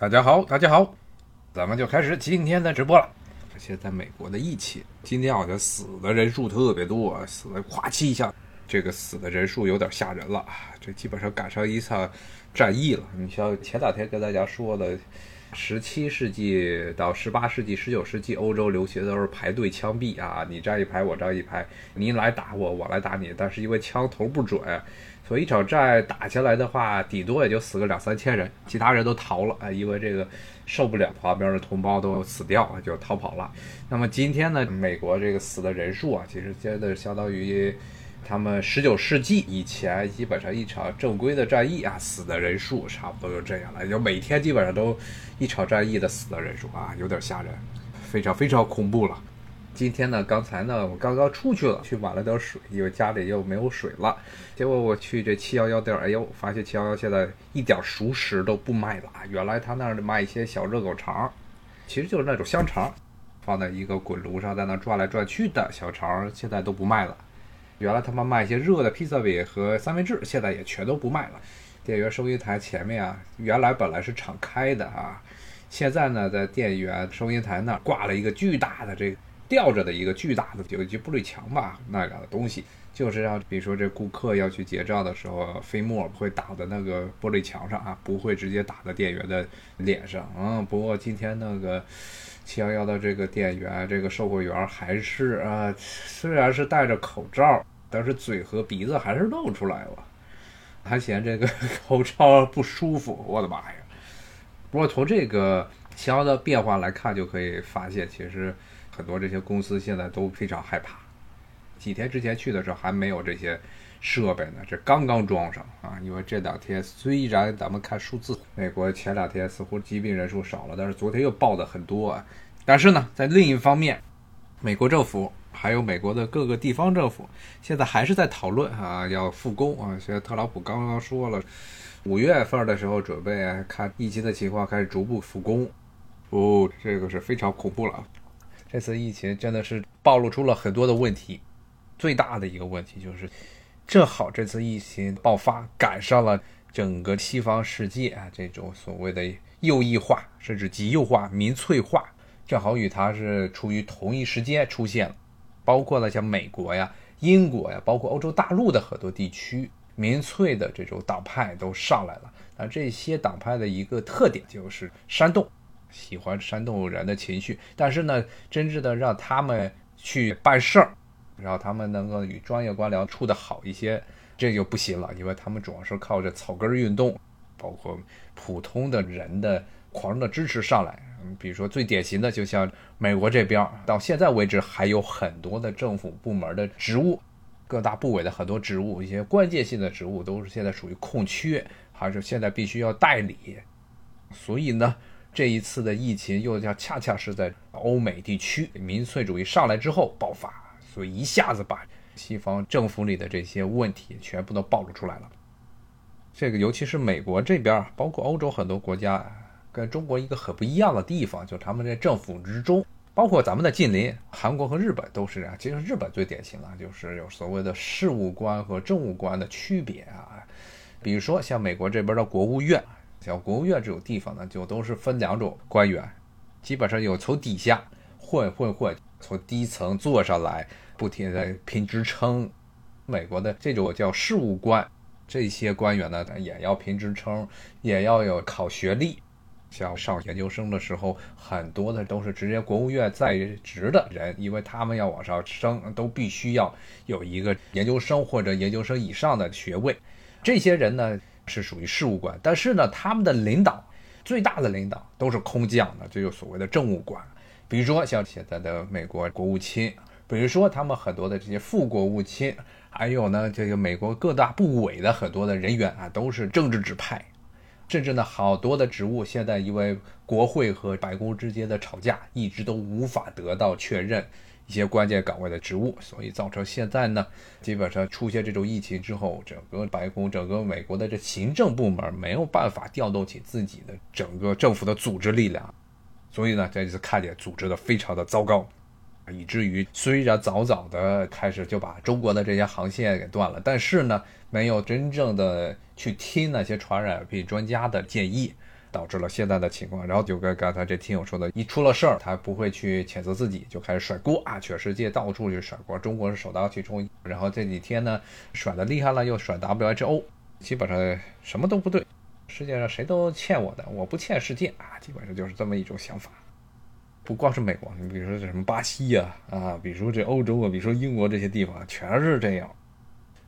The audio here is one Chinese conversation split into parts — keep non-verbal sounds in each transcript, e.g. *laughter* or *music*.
大家好，大家好，咱们就开始今天的直播了。现在美国的疫情，今天好像死的人数特别多，死的哗叽一下，这个死的人数有点吓人了。这基本上赶上一场战役了。你像前两天跟大家说的，十七世纪到十八世纪、十九世纪，欧洲流行的都是排队枪毙啊，你站一排，我站一排，你来打我，我来打你。但是因为枪头不准。所以一场战打下来的话，顶多也就死个两三千人，其他人都逃了啊，因为这个受不了旁边的同胞都死掉，就逃跑了。那么今天呢，美国这个死的人数啊，其实真的相当于他们十九世纪以前基本上一场正规的战役啊，死的人数差不多就这样了，就每天基本上都一场战役的死的人数啊，有点吓人，非常非常恐怖了。今天呢，刚才呢，我刚刚出去了，去买了点水，因为家里又没有水了。结果我去这七幺幺店，哎呦，发现七幺幺现在一点熟食都不卖了。原来他那儿卖一些小热狗肠，其实就是那种香肠，放在一个滚炉上，在那转来转去的小肠，现在都不卖了。原来他们卖一些热的披萨饼和三明治，现在也全都不卖了。店员收银台前面啊，原来本来是敞开的啊，现在呢，在店员收银台那儿挂了一个巨大的这个。吊着的一个巨大的有一玻璃墙吧，那个东西就是让，比如说这顾客要去结账的时候，飞沫会打在那个玻璃墙上啊，不会直接打在店员的脸上。嗯，不过今天那个七幺幺的这个店员，这个售货员还是啊，虽然是戴着口罩，但是嘴和鼻子还是露出来了，还嫌这个口罩不舒服。我的妈呀！不过从这个七幺幺的变化来看，就可以发现，其实。很多这些公司现在都非常害怕。几天之前去的时候还没有这些设备呢，这刚刚装上啊。因为这两天虽然咱们看数字，美国前两天似乎疾病人数少了，但是昨天又报的很多。啊。但是呢，在另一方面，美国政府还有美国的各个地方政府现在还是在讨论啊，要复工啊。现在特朗普刚刚说了，五月份的时候准备看疫情的情况，开始逐步复工。哦，这个是非常恐怖了。这次疫情真的是暴露出了很多的问题，最大的一个问题就是，正好这次疫情爆发赶上了整个西方世界啊这种所谓的右翼化甚至极右化、民粹化，正好与它是处于同一时间出现了，包括了像美国呀、英国呀，包括欧洲大陆的很多地区，民粹的这种党派都上来了。那这些党派的一个特点就是煽动。喜欢煽动人的情绪，但是呢，真正的让他们去办事儿，让他们能够与专业官僚处得好一些，这就不行了，因为他们主要是靠着草根运动，包括普通的人的狂热的支持上来。嗯，比如说最典型的，就像美国这边，到现在为止还有很多的政府部门的职务，各大部委的很多职务，一些关键性的职务都是现在属于空缺，还是现在必须要代理，所以呢。这一次的疫情又叫恰恰是在欧美地区民粹主义上来之后爆发，所以一下子把西方政府里的这些问题全部都暴露出来了。这个尤其是美国这边，包括欧洲很多国家，跟中国一个很不一样的地方，就他们这政府之中，包括咱们的近邻韩国和日本都是这样。其实日本最典型的就是有所谓的事务官和政务官的区别啊，比如说像美国这边的国务院。像国务院这种地方呢，就都是分两种官员，基本上有从底下混混混，从低层做上来，不停的拼职称。美国的这种叫事务官，这些官员呢也要拼职称，也要有考学历。像上研究生的时候，很多的都是直接国务院在职的人，因为他们要往上升，都必须要有一个研究生或者研究生以上的学位。这些人呢。是属于事务官，但是呢，他们的领导最大的领导都是空降的，就有所谓的政务官。比如说像现在的美国国务卿，比如说他们很多的这些副国务卿，还有呢，这个美国各大部委的很多的人员啊，都是政治指派。甚至呢，好多的职务现在因为国会和白宫之间的吵架，一直都无法得到确认。一些关键岗位的职务，所以造成现在呢，基本上出现这种疫情之后，整个白宫、整个美国的这行政部门没有办法调动起自己的整个政府的组织力量，所以呢，这次看见组织的非常的糟糕，以至于虽然早早的开始就把中国的这些航线给断了，但是呢，没有真正的去听那些传染病专家的建议，导致了现在的情况。然后就跟刚才这听友说的，一出了事儿，他不会去谴责自己，就开始甩锅啊，全世界到处去甩锅，中国是首当其冲。然后这几天呢，甩的厉害了，又甩 WHO，基本上什么都不对，世界上谁都欠我的，我不欠世界啊，基本上就是这么一种想法。不光是美国，你比如说这什么巴西呀，啊，比如说这欧洲啊，比如说英国这些地方，全是这样。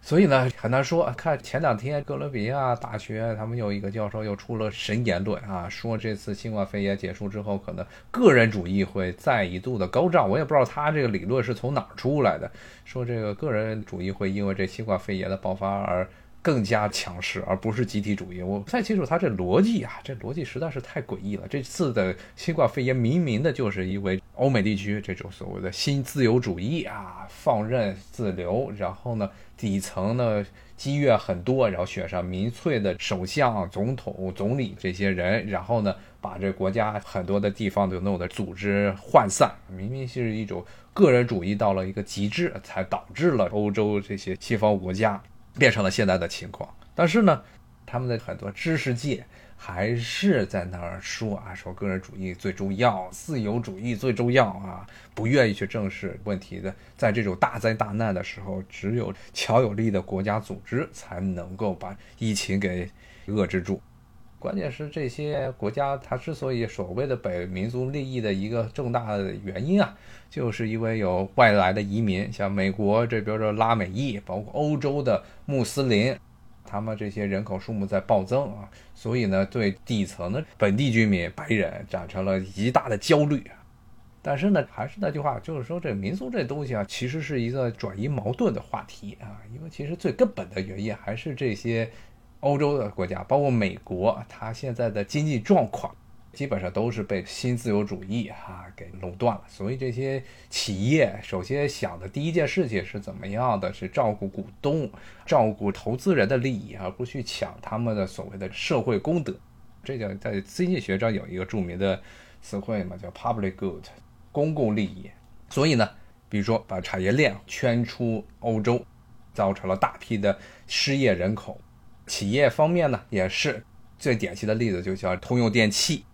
所以呢，很难说。看前两天哥伦比亚大学他们有一个教授又出了神言论啊，说这次新冠肺炎结束之后，可能个人主义会再一度的高涨。我也不知道他这个理论是从哪儿出来的，说这个个人主义会因为这新冠肺炎的爆发而更加强势，而不是集体主义。我不太清楚他这逻辑啊，这逻辑实在是太诡异了。这次的新冠肺炎明明的就是因为欧美地区这种所谓的新自由主义啊，放任自流，然后呢？底层呢积怨很多，然后选上民粹的首相、总统、总理这些人，然后呢把这国家很多的地方都弄得组织涣散，明明是一种个人主义到了一个极致，才导致了欧洲这些西方国家变成了现在的情况。但是呢，他们的很多知识界。还是在那儿说啊，说个人主义最重要，自由主义最重要啊，不愿意去正视问题的。在这种大灾大难的时候，只有强有力的国家组织才能够把疫情给遏制住。关键是这些国家，它之所以所谓的北民族利益的一个重大的原因啊，就是因为有外来的移民，像美国这边的拉美裔，包括欧洲的穆斯林。他们这些人口数目在暴增啊，所以呢，对底层的本地居民白人产生了极大的焦虑啊。但是呢，还是那句话，就是说这民族这东西啊，其实是一个转移矛盾的话题啊。因为其实最根本的原因还是这些欧洲的国家，包括美国，它现在的经济状况。基本上都是被新自由主义哈给垄断了，所以这些企业首先想的第一件事情是怎么样的？是照顾股东、照顾投资人的利益，而不去抢他们的所谓的社会公德。这叫在经济学上有一个著名的词汇嘛，叫 public good，公共利益。所以呢，比如说把产业链圈出欧洲，造成了大批的失业人口。企业方面呢，也是最典型的例子，就叫通用电气。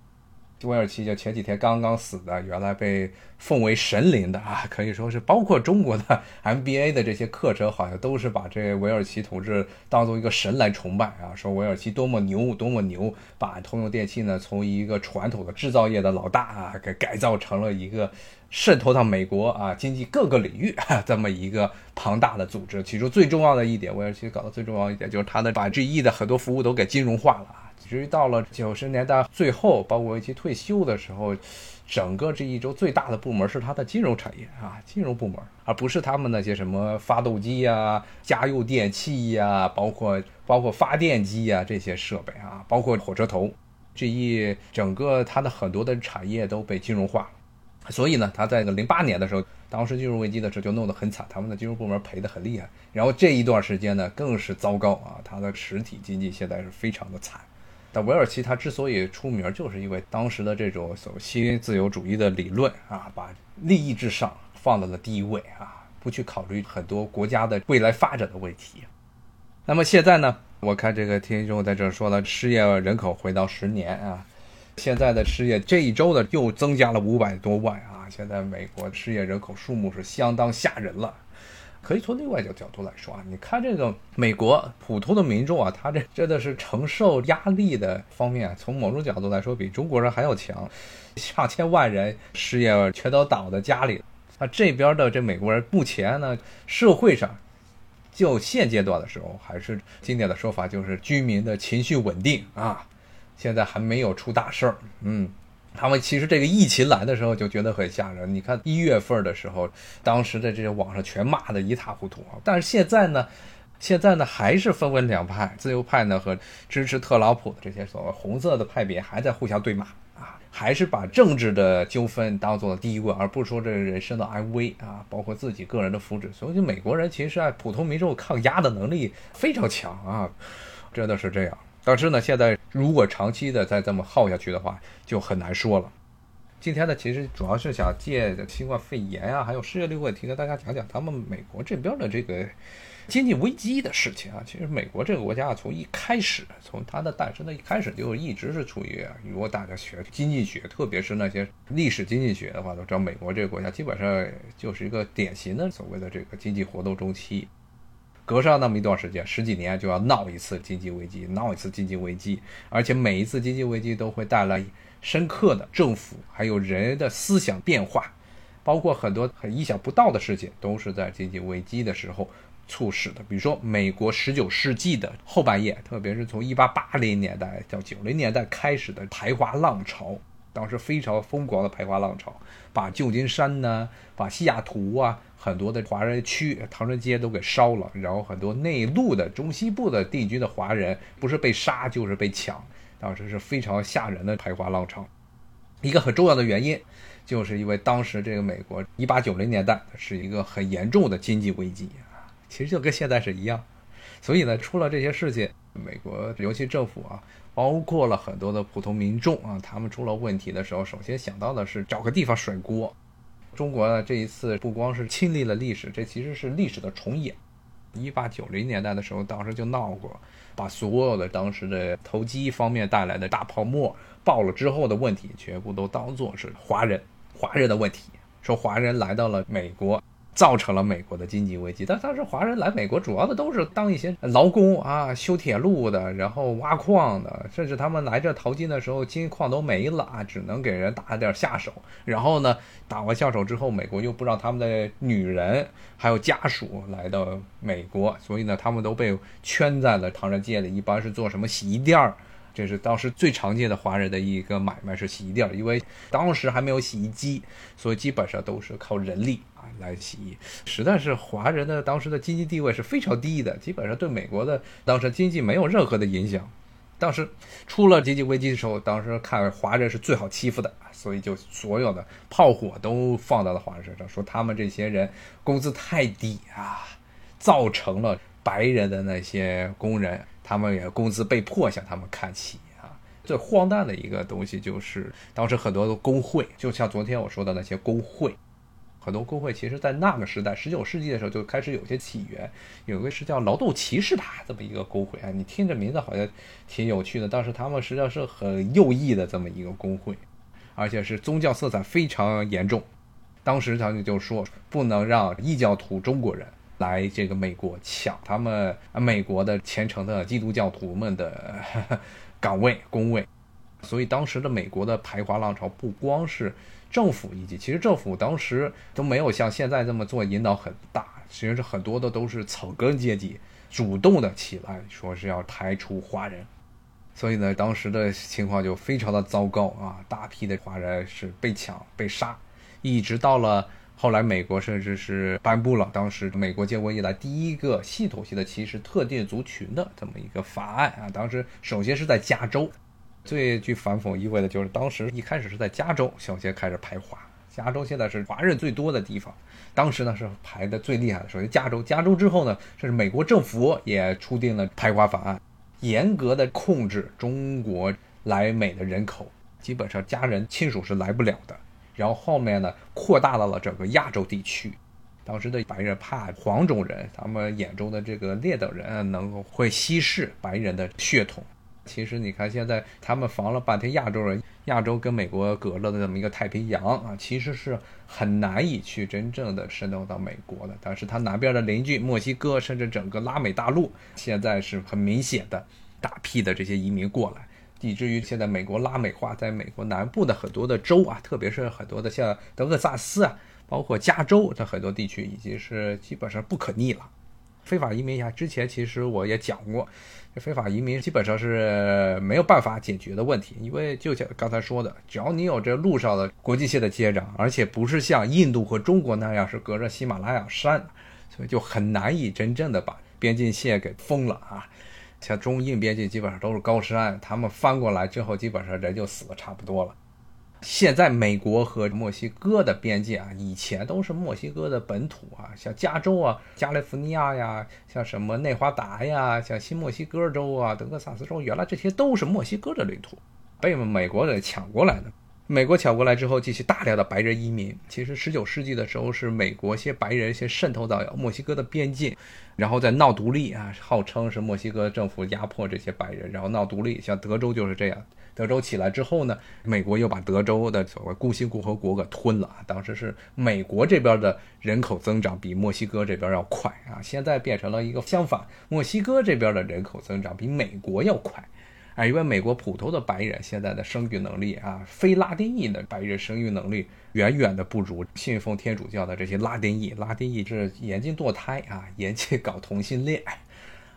威尔奇就前几天刚刚死的，原来被奉为神灵的啊，可以说是包括中国的 *laughs* MBA 的这些课程，好像都是把这韦尔奇同志当做一个神来崇拜啊，说韦尔奇多么牛，多么牛，把通用电气呢从一个传统的制造业的老大啊，给改造成了一个渗透到美国啊经济各个领域这么一个庞大的组织。其中最重要的一点，韦尔奇搞的最重要一点就是他的把 GE 的很多服务都给金融化了至于到了九十年代最后，包括一起退休的时候，整个这一周最大的部门是它的金融产业啊，金融部门，而不是他们那些什么发动机呀、家用电器呀，包括包括发电机呀这些设备啊，包括火车头，这一整个它的很多的产业都被金融化了。所以呢，他在个零八年的时候，当时金融危机的时候就弄得很惨，他们的金融部门赔得很厉害。然后这一段时间呢，更是糟糕啊，它的实体经济现在是非常的惨。但韦尔奇他之所以出名，就是因为当时的这种所谓新自由主义的理论啊，把利益至上放在了第一位啊，不去考虑很多国家的未来发展的问题。那么现在呢，我看这个听众在这说了，失业人口回到十年啊，现在的失业这一周呢又增加了五百多万啊，现在美国失业人口数目是相当吓人了。可以从另外一个角度来说啊，你看这个美国普通的民众啊，他这真的是承受压力的方面，从某种角度来说比中国人还要强。上千万人失业全都倒在家里，那这边的这美国人目前呢，社会上就现阶段的时候，还是经典的说法就是居民的情绪稳定啊，现在还没有出大事儿，嗯。他们其实这个疫情来的时候就觉得很吓人。你看一月份的时候，当时的这些网上全骂的一塌糊涂啊。但是现在呢，现在呢还是分为两派，自由派呢和支持特朗普的这些所谓红色的派别还在互相对骂啊，还是把政治的纠纷当做了第一位，而不是说这个人生的安危啊，包括自己个人的福祉。所以美国人其实啊，普通民众抗压的能力非常强啊，真的是这样。但是呢，现在如果长期的再这么耗下去的话，就很难说了。今天呢，其实主要是想借新冠肺炎啊，还有失业率问题，跟大家讲讲他们美国这边的这个经济危机的事情啊。其实美国这个国家从一开始，从它的诞生的一开始，就一直是处于，如果大家学经济学，特别是那些历史经济学的话，都知道美国这个国家基本上就是一个典型的所谓的这个经济活动周期。隔上那么一段时间，十几年就要闹一次经济危机，闹一次经济危机，而且每一次经济危机都会带来深刻的政府还有人的思想变化，包括很多很意想不到的事情，都是在经济危机的时候促使的。比如说，美国十九世纪的后半叶，特别是从一八八零年代到九零年代开始的排华浪潮，当时非常疯狂的排华浪潮，把旧金山呢，把西雅图啊。很多的华人区，唐人街都给烧了，然后很多内陆的中西部的地区的华人，不是被杀就是被抢，当时是非常吓人的排华浪潮。一个很重要的原因，就是因为当时这个美国一八九零年代是一个很严重的经济危机啊，其实就跟现在是一样。所以呢，出了这些事情，美国尤其政府啊，包括了很多的普通民众啊，他们出了问题的时候，首先想到的是找个地方甩锅。中国呢，这一次不光是亲历了历史，这其实是历史的重演。一八九零年代的时候，当时就闹过，把所有的当时的投机方面带来的大泡沫爆了之后的问题，全部都当做是华人华人的问题，说华人来到了美国。造成了美国的经济危机，但当时华人来美国主要的都是当一些劳工啊，修铁路的，然后挖矿的，甚至他们来这淘金的时候，金矿都没了啊，只能给人打点下手。然后呢，打完下手之后，美国又不让他们的女人还有家属来到美国，所以呢，他们都被圈在了唐人街里，一般是做什么洗衣店儿。这是当时最常见的华人的一个买卖是洗衣店，因为当时还没有洗衣机，所以基本上都是靠人力啊来洗衣。实在是华人的当时的经济地位是非常低的，基本上对美国的当时经济没有任何的影响。当时出了经济危机的时候，当时看华人是最好欺负的，所以就所有的炮火都放到了华人身上，说他们这些人工资太低啊，造成了白人的那些工人。他们也工资被迫向他们看齐啊！最荒诞的一个东西就是，当时很多的工会，就像昨天我说的那些工会，很多工会其实在那个时代，十九世纪的时候就开始有些起源，有个是叫劳动骑士吧，这么一个工会啊，你听这名字好像挺有趣的，但是他们实际上是很右翼的这么一个工会，而且是宗教色彩非常严重。当时他们就说，不能让异教徒中国人。来这个美国抢他们美国的虔诚的基督教徒们的 *laughs* 岗位工位，所以当时的美国的排华浪潮不光是政府以及其实政府当时都没有像现在这么做引导很大，其实很多的都是草根阶级主动的起来说是要排除华人，所以呢当时的情况就非常的糟糕啊，大批的华人是被抢被杀，一直到了。后来，美国甚至是颁布了当时美国建国以来第一个系统性的歧视特定族群的这么一个法案啊。当时首先是在加州，最具反讽意味的就是当时一开始是在加州首先开始排华。加州现在是华人最多的地方，当时呢是排的最厉害的。首先加州，加州之后呢，甚至美国政府也出定了排华法案，严格的控制中国来美的人口，基本上家人亲属是来不了的。然后后面呢，扩大到了整个亚洲地区。当时的白人怕黄种人，他们眼中的这个劣等人能够会稀释白人的血统。其实你看，现在他们防了半天亚洲人，亚洲跟美国隔了的这么一个太平洋啊，其实是很难以去真正的渗透到美国的。但是它南边的邻居墨西哥，甚至整个拉美大陆，现在是很明显的大批的这些移民过来。以至于现在美国拉美化，在美国南部的很多的州啊，特别是很多的像德克萨斯啊，包括加州的很多地区，已经是基本上不可逆了。非法移民呀，之前其实我也讲过，非法移民基本上是没有办法解决的问题，因为就像刚才说的，只要你有这路上的国际线的接壤，而且不是像印度和中国那样是隔着喜马拉雅山，所以就很难以真正的把边境线给封了啊。像中印边境基本上都是高山，他们翻过来之后，基本上人就死的差不多了。现在美国和墨西哥的边界啊，以前都是墨西哥的本土啊，像加州啊、加利福尼亚呀，像什么内华达呀、像新墨西哥州啊、德克萨斯州，原来这些都是墨西哥的领土，被美国给抢过来的。美国抢过来之后，继续大量的白人移民。其实十九世纪的时候，是美国些白人先渗透到墨西哥的边境，然后再闹独立啊，号称是墨西哥政府压迫这些白人，然后闹独立。像德州就是这样，德州起来之后呢，美国又把德州的所谓孤星共和国给吞了。当时是美国这边的人口增长比墨西哥这边要快啊，现在变成了一个相反，墨西哥这边的人口增长比美国要快。啊，因为美国普通的白人现在的生育能力啊，非拉丁裔的白人生育能力远远的不如信奉天主教的这些拉丁裔。拉丁裔是严禁堕胎啊，严禁搞同性恋，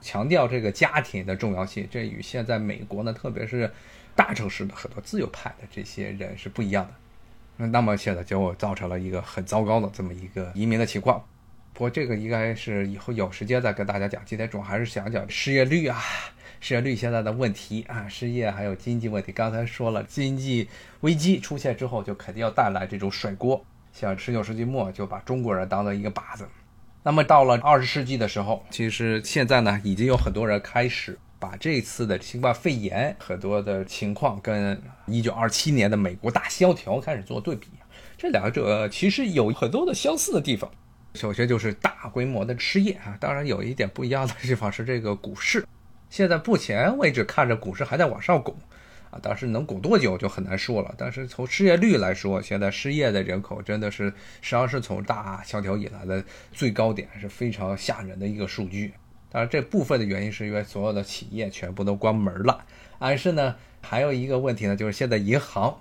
强调这个家庭的重要性。这与现在美国呢，特别是大城市的很多自由派的这些人是不一样的。那么现在就造成了一个很糟糕的这么一个移民的情况。不过这个应该是以后有时间再跟大家讲。今天主要还是想讲失业率啊。失业率现在的问题啊，失业还有经济问题。刚才说了，经济危机出现之后，就肯定要带来这种甩锅。像十九世纪末就把中国人当做一个靶子。那么到了二十世纪的时候，其实现在呢，已经有很多人开始把这次的新冠肺炎很多的情况跟一九二七年的美国大萧条开始做对比。这两者其实有很多的相似的地方。首先就是大规模的失业啊，当然有一点不一样的地方是这个股市。现在目前为止看着股市还在往上拱，啊，但是能拱多久就很难说了。但是从失业率来说，现在失业的人口真的是实际上是从大萧条以来的最高点，是非常吓人的一个数据。当然，这部分的原因是因为所有的企业全部都关门了。但是呢，还有一个问题呢，就是现在银行，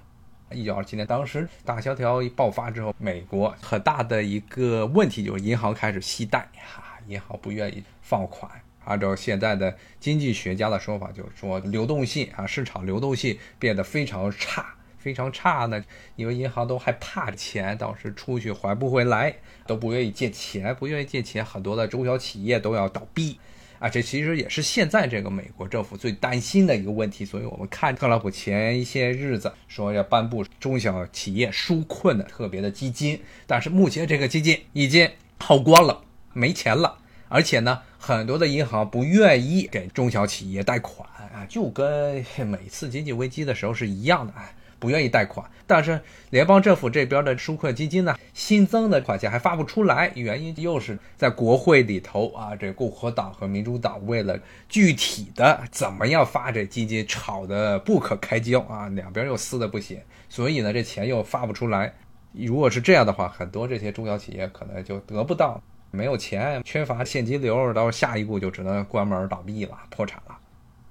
一九二七年当时大萧条一爆发之后，美国很大的一个问题就是银行开始惜贷，哈，银行不愿意放款。按照现在的经济学家的说法，就是说流动性啊，市场流动性变得非常差，非常差呢。因为银行都害怕钱到时出去还不回来，都不愿意借钱，不愿意借钱，很多的中小企业都要倒闭啊。这其实也是现在这个美国政府最担心的一个问题。所以我们看特朗普前一些日子说要颁布中小企业纾困的特别的基金，但是目前这个基金已经耗光了，没钱了。而且呢，很多的银行不愿意给中小企业贷款啊，就跟 *laughs* 每次经济危机的时候是一样的啊，不愿意贷款。但是联邦政府这边的纾困基金呢，新增的款项还发不出来，原因又是在国会里头啊，这共和党和民主党为了具体的怎么样发这基金吵得不可开交啊，两边又撕的不行，所以呢，这钱又发不出来。如果是这样的话，很多这些中小企业可能就得不到。没有钱，缺乏现金流，到下一步就只能关门倒闭了，破产了。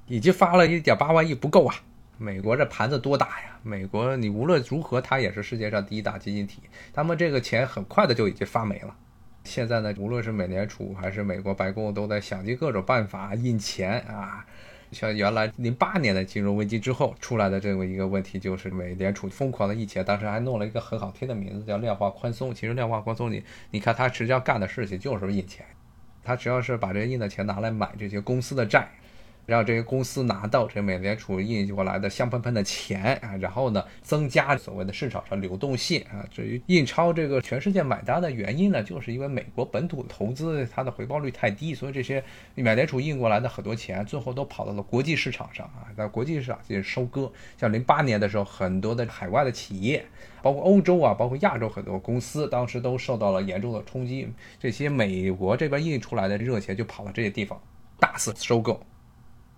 已经发了一点八万亿不够啊！美国这盘子多大呀？美国你无论如何，它也是世界上第一大经济体，他们这个钱很快的就已经发没了。现在呢，无论是美联储还是美国白宫，都在想尽各种办法印钱啊。像原来零八年的金融危机之后出来的这么一个问题，就是美联储疯狂的印钱，当时还弄了一个很好听的名字叫量化宽松。其实量化宽松，你你看它实际上干的事情就是印钱，它只要是把这印的钱拿来买这些公司的债。让这些公司拿到这美联储印过来的香喷喷的钱啊，然后呢，增加所谓的市场上流动性啊。至于印钞这个全世界买单的原因呢，就是因为美国本土投资它的回报率太低，所以这些美联储印过来的很多钱最后都跑到了国际市场上啊，在国际市场进行收割。像零八年的时候，很多的海外的企业，包括欧洲啊，包括亚洲很多公司，当时都受到了严重的冲击。这些美国这边印出来的热钱就跑到这些地方，大肆收购。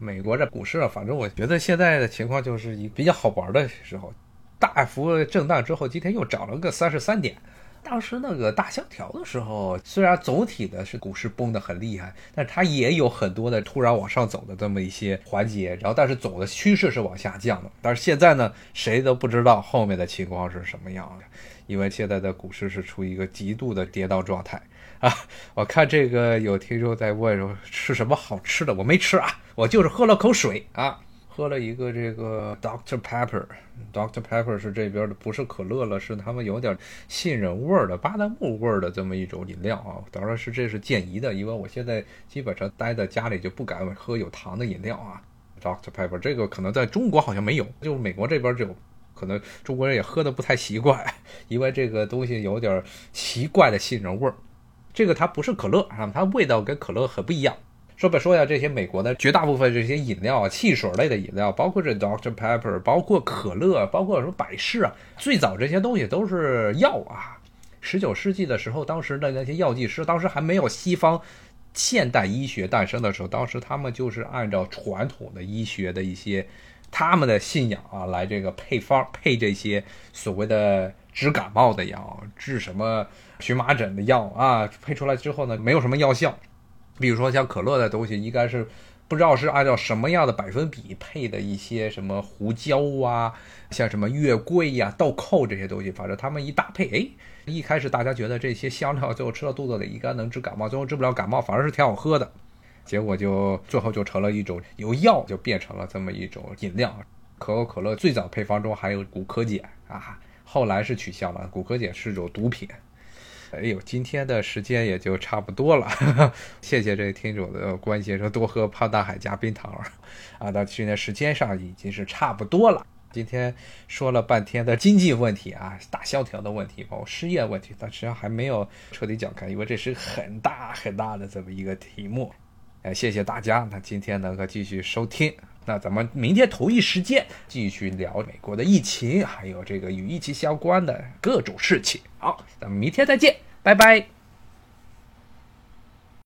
美国这股市啊，反正我觉得现在的情况就是一比较好玩的时候，大幅震荡之后，今天又涨了个三十三点。当时那个大萧条的时候，虽然总体的是股市崩得很厉害，但它也有很多的突然往上走的这么一些环节，然后但是总的趋势是往下降的。但是现在呢，谁都不知道后面的情况是什么样的，因为现在的股市是处于一个极度的跌宕状态。啊，*laughs* 我看这个有听众在问说吃什么好吃的，我没吃啊，我就是喝了口水啊，喝了一个这个 Doctor Pepper，Doctor Pepper 是这边的，不是可乐了，是他们有点杏仁味儿的、巴旦木味儿的这么一种饮料啊。当然是这是建议的，因为我现在基本上待在家里就不敢喝有糖的饮料啊。Doctor Pepper 这个可能在中国好像没有，就美国这边就有，可能中国人也喝的不太习惯，因为这个东西有点奇怪的杏仁味儿。这个它不是可乐啊，它味道跟可乐很不一样。说白说呀，这些美国的绝大部分这些饮料啊，汽水类的饮料，包括这 Dr Pepper，包括可乐，包括什么百事啊，最早这些东西都是药啊。十九世纪的时候，当时的那些药剂师，当时还没有西方现代医学诞生的时候，当时他们就是按照传统的医学的一些他们的信仰啊，来这个配方配这些所谓的治感冒的药，治什么荨麻疹的药啊，配出来之后呢，没有什么药效。比如说像可乐的东西，应该是不知道是按照什么样的百分比配的一些什么胡椒啊，像什么月桂呀、豆蔻这些东西，反正他们一搭配，哎，一开始大家觉得这些香料最后吃到肚子里应该能治感冒，最后治不了感冒，反而是挺好喝的，结果就最后就成了一种由药就变成了这么一种饮料。可口可乐最早配方中含有骨科碱啊，后来是取消了，骨科碱是一种毒品。哎呦，今天的时间也就差不多了，*laughs* 谢谢这位听众的关心，说多喝胖大海加冰糖啊。到现在时间上已经是差不多了。今天说了半天的经济问题啊，大萧条的问题，包括失业问题，但实际上还没有彻底讲开，因为这是很大很大的这么一个题目。哎，谢谢大家，那今天能够继续收听，那咱们明天同一时间继续聊美国的疫情，还有这个与疫情相关的各种事情。好，咱们明天再见，拜拜。